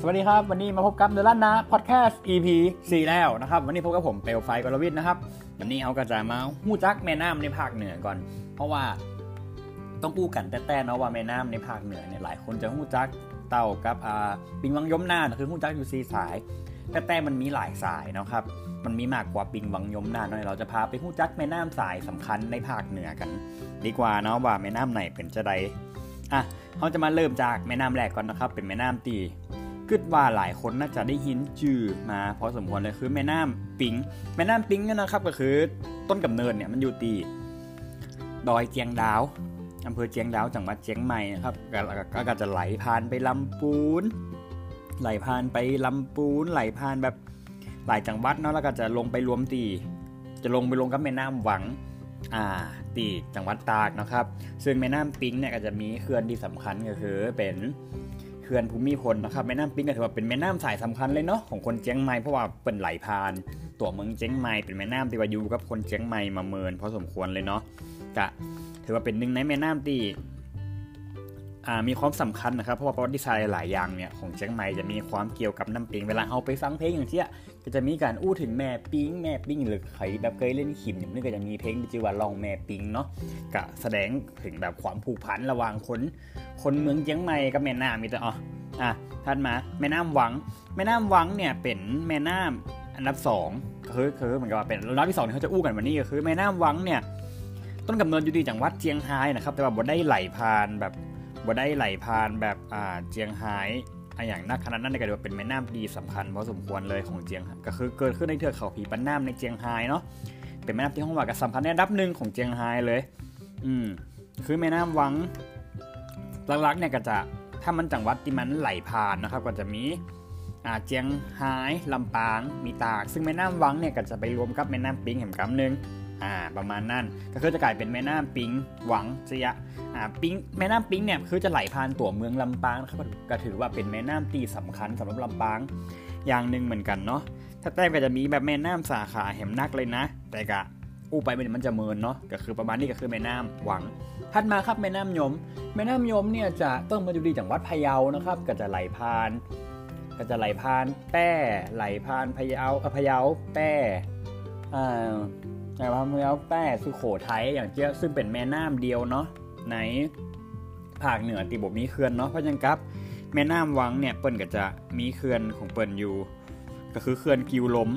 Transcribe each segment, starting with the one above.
สวัสดีครับ วันนี้มาพบกับเดลันนะพอดแคสต์ EP 4 แล้วนะครับ วันนี้พบกับผมเปลวไฟกรวิทย์นะครับ วันนี้เอากระจายมาหู้จักแม่น้ำในภาคเหนือก่อน เพราะว่าต้องอู้กันแต่แต่เนาะว่าแม่น้ำในภาคเหนือเนี่ยหลายคนจะหู้จักเต่ากับอ่าปิงวังยมน่านคือหู้จักอยู่สีสาย แต่แต่มันมีหลายสายนะครับมันมีมากกว่าปิงวังยมน่านหน่อยเราจะพาไปหู้จักแม่น้ำสายสำคัญในภาคเหนือกัน ดีกว่าเนาะว่าแม่น้ำไหนเป็นจะใดอะเขาจะมาเริ่มจากแม่น้ำแรกก่อนนะครับ เป็นแม่น้ำตี คิดว่าหลายคนน่าจะได้ยินชื่อมาพอสมควรเลยคือแม่น้ำปิง แม่น้ำปิงเนี่ยนะครับก็คือต้นกำเนิดเนี่ยมันอยู่ตีดอยเจียงดาวอำเภอเจียงดาวจังหวัดเจียงใหม่นะครับก็ก็จะไหลผ่านไปลำปูน ไหลผ่านไปลำปูน ไหลผ่านแบบหลายจังหวัดเนาะแล้วก็จะลงไปรวมตี จะลงไปลงกับแม่น้ำหวังอ่าตีจังหวัดตากนะครับ ซึ่งแม่น้ำปิงเนี่ยก็จะมีเขื่อนที่สำคัญก็คือเป็น ขื่อนภูมิพลนะครับแม่น้ำปิงก็ถือว่าเป็นแม่น้ำสายสำคัญเลยเนาะของคนเจียงใหม่เพราะว่าเป็นไหลผ่าน ตัวเมืองเจียงใหม่เป็นแม่น้ำที่ว่าอยู่กับคนเจียงใหม่มาเมินพอสมควรเลยเนาะกะถือว่าเป็นหนึ่งในแม่น้ำที่ มีความสำคัญนะครับ เพราะว่าประวัติศาสตร์หลายอย่างเนี่ยของเชียงใหม่จะมีความเกี่ยวกับน้ำปิงเวลาเอาไปฟังเพลงอย่างเช่นก็จะมีการอู้ถึงแม่ปิงแม่ปิงหรือใครแบบเคยเล่นขิมอย่างนี้ก็จะมีเพลงที่ชื่อว่าลองแม่ปิงเนาะกะแสดงถึงแบบความผูกพันระหว่างคนคนเมืองเชียงใหม่กับแม่น้ำมีแต่อ๋ออะท่านมาแม่น้ำหวัง แม่น้ำหวังเนี่ยเป็นแม่น้ำอันดับสองคือคือเหมือนกับว่าเป็นรอบที่สองที่เขาจะอู้กันวันนี้ก็คือ แม่น้ำหวังเนี่ยต้นกำเนิดอยู่ที่จังหวัดเจียงไฮ้นะครับแต่ว่าบ่ได้ไหลผ่านแบบ บ่ได้ไหลผ่านแบบอ่าเจียงไฮ้อย่างนักขนาดนั้นก็ถือว่าเป็นแม่น้ำดีสำคัญพอสมควรเลยของเจียงก็คือเกิดขึ้นในเทือกเขาผีปันน้ำในเจียงไฮ้เนาะเป็นแม่น้ำที่ห้องว่ากับสำคัญในอันดับหนึ่งของเจียงไฮ้เลย อืมคือแม่น้ำวังหลักๆเนี่ยก็จะถ้ามันจังหวัดที่มันไหลผ่านนะครับ ก็จะมีอ่าเจียงไฮ้ลำปาง มีตาก ซึ่งแม่น้ำวังเนี่ยก็จะไปรวมกับแม่น้ำปิงแห่งกำหนึ่ง อ่าประมาณนั้นก็คือจะกลายเป็นแม่น้ำปิงหวังเจียอ่าปิงแม่น้ำปิงเนี่ยคือจะไหลผ่านตัวเมืองลำปางนะครับก็ถือว่าเป็นแม่น้ำตีสำคัญสำหรับลำปางอย่างหนึ่งเหมือนกันเนาะถ้าแต้มก็จะมีแบบแม่น้ำสาขาแหมนักเลยนะ แต่กะอู้ไปมันจะเมินเนาะก็คือประมาณนี้ก็คือแม่น้ำหวังถัดมาครับแม่น้ำยม แม่น้ำยมเนี่ยจะต้องมาอยู่ดีจังหวัดพะเยานะครับ ก็จะไหลผ่าน ก็จะไหลผ่านแป้ไหลผ่านพะเยาพะเยาแป้ อ่าไหลผ่านพะเยาแป้สุโขทัยอย่างเจ้าซึ่งเป็นแม่น้ำเดียวเนาะในภาคเหนือติบบมีเขื่อนเนาะเพราะฉะนั้นครับแม่น้ำวังเนี่ยเปิ้นก็จะมีเขื่อนของเปิ้นอยู่ ก็คือเขื่อนกิวล้ม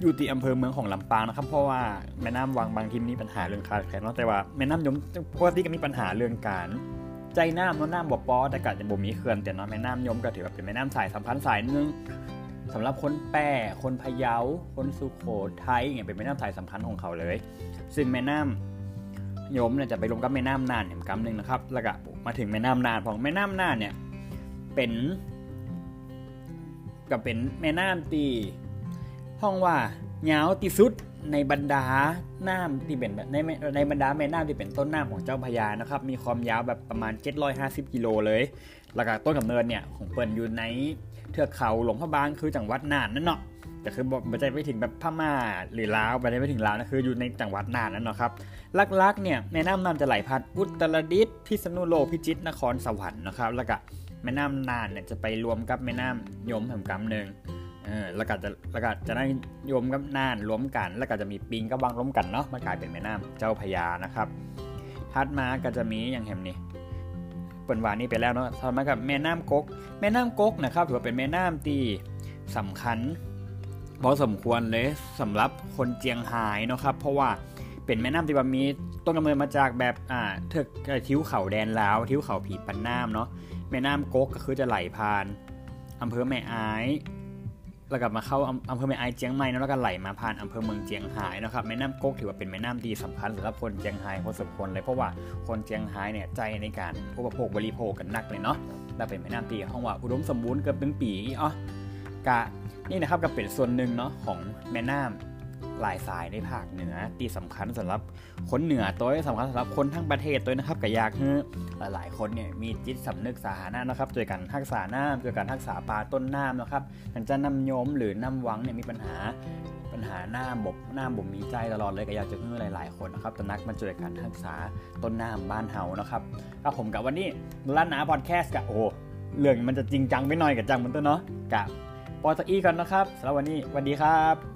อยู่ที่อำเภอเมืองของลำปางนะครับ เพราะว่าแม่น้ำวังบางทีมีปัญหาเรื่องขาดแคลนเนาะแต่ว่าแม่น้ำยมปกติก็มีปัญหาเรื่องการใจน้ำเนาะน้ำบ่อปอแต่กาจะบ่มีเขื่อนแต่เนาะแม่น้ำยมก็ถือว่าเป็นแม่น้ำสายสัมพันธ์สายนึง สำหรับคนแป้คนพะเยา คนสุโขทัยเนี่ยเป็นแม่น้ำสายสำคัญของเขาเลย ซึ่งแม่น้ำยมเนี่ยจะไปลงกับแม่น้ำน่านแห่งกำหนึ่งนะครับ แล้วก็มาถึงแม่น้ำน่านของแม่น้ำน่านเนี่ยเป็นก็เป็นแม่น้ำตีห้องว่ายาวที่สุดในบรรดาน้ำที่เป็นในในบรรดาแม่น้ำที่เป็นต้นน้ำของเจ้าพญานะครับ มีความยาวแบบประมาณ 750 กิโลเลยแล้วก็ต้นกำเนิดเนี่ยของเปิ่นอยู่ใน เทือกเขาหลวงพระบางคือจังหวัดน่านนั่นเนาะแต่คือบอกไม่ใช่ไปถึงแบบพม่าหรือลาวไม่ได้ไปถึงลาวนะคืออยู่ในจังหวัดน่านนั่นเนาะครับลักๆเนี่ยแม่น้ำน่านจะไหลผ่านอุตรดิตถ์พิษณุโลกพิจิตรนครสวรรค์นะครับแล้วก็แม่น้ำน่านเนี่ยจะไปรวมกับแม่น้ำยมแห่งกำหนึ่งเออแล้วก็จะแล้วก็จะได้ยมกับน่านรวมกัน แล้วก็จะมีปิงกับวังรวมกันเนาะมากลายเป็นแม่น้ำเจ้าพญานะครับ ถัดมาก็จะมีอย่างแห่มนี่ เปิ่นวานี้ไปแล้วเนาะถัดมากับแม่น้ำก๊ก แม่น้ำก๊กนะครับถือว่าเป็นแม่น้ำที่สำคัญพอสมควรเลยสำหรับคนเจียงไฮ้นะครับ เพราะว่าเป็นแม่น้ำที่ว่ามีต้นกำเนิดมาจากแบบอ่าเทือกทิวเขาแดนลาวทิวเขาผีปันน้ำเนาะแม่น้ำก๊กก็คือจะไหลผ่านอำเภอแม่อาย เรากลับมาเข้าอำเภอแม่อายเจียงใหม่แล้วก็ไหลมาผ่านอำเภอเมืองเจียงไฮ้นะครับแม่น้ำก๊กถือว่าเป็นแม่น้ำดีสำคัญสำหรับคนเจียงไฮ้พอสมควรเลยเพราะว่าคนเจียงไฮ้เนี่ยใจในการอุปโภคบริโภคกันนักเลยเนาะและเป็นแม่น้ำดีห้องว่าอุดมสมบูรณ์เกือบเป็นปีอ๋อกะนี่นะครับก็เป็นส่วนหนึ่งเนาะของแม่น้ำ หลายสายในภาคเหนือที่สำคัญสำหรับคนเหนือตัวสำคัญสำหรับคนทั้งประเทศตัวนะครับก็อยากให้หลายคนเนี่ยมีจิตสำนึกสาธารณะนะครับโดยการทักษาน้ำโดยการทักษาปลาต้นน้ำนะครับมันจะนำโยมหรือนำวังเนี่ยมีปัญหาปัญหาหน้าบกหน้าบ่มมีใจตลอดเลยก็อยากจะให้หลายๆคนนะครับตนักมาเจอการทักษาต้นน้ำบ้านเฮานะครับก็ผมกับวันนี้ลั่นนาพอดแคสต์กับโอ้เรื่องมันจะจริงจังไปหน่อยกับจังมันตัวเนาะกับปอตอีก่อนนะครับสำหรับวันนี้สวัสดีครับ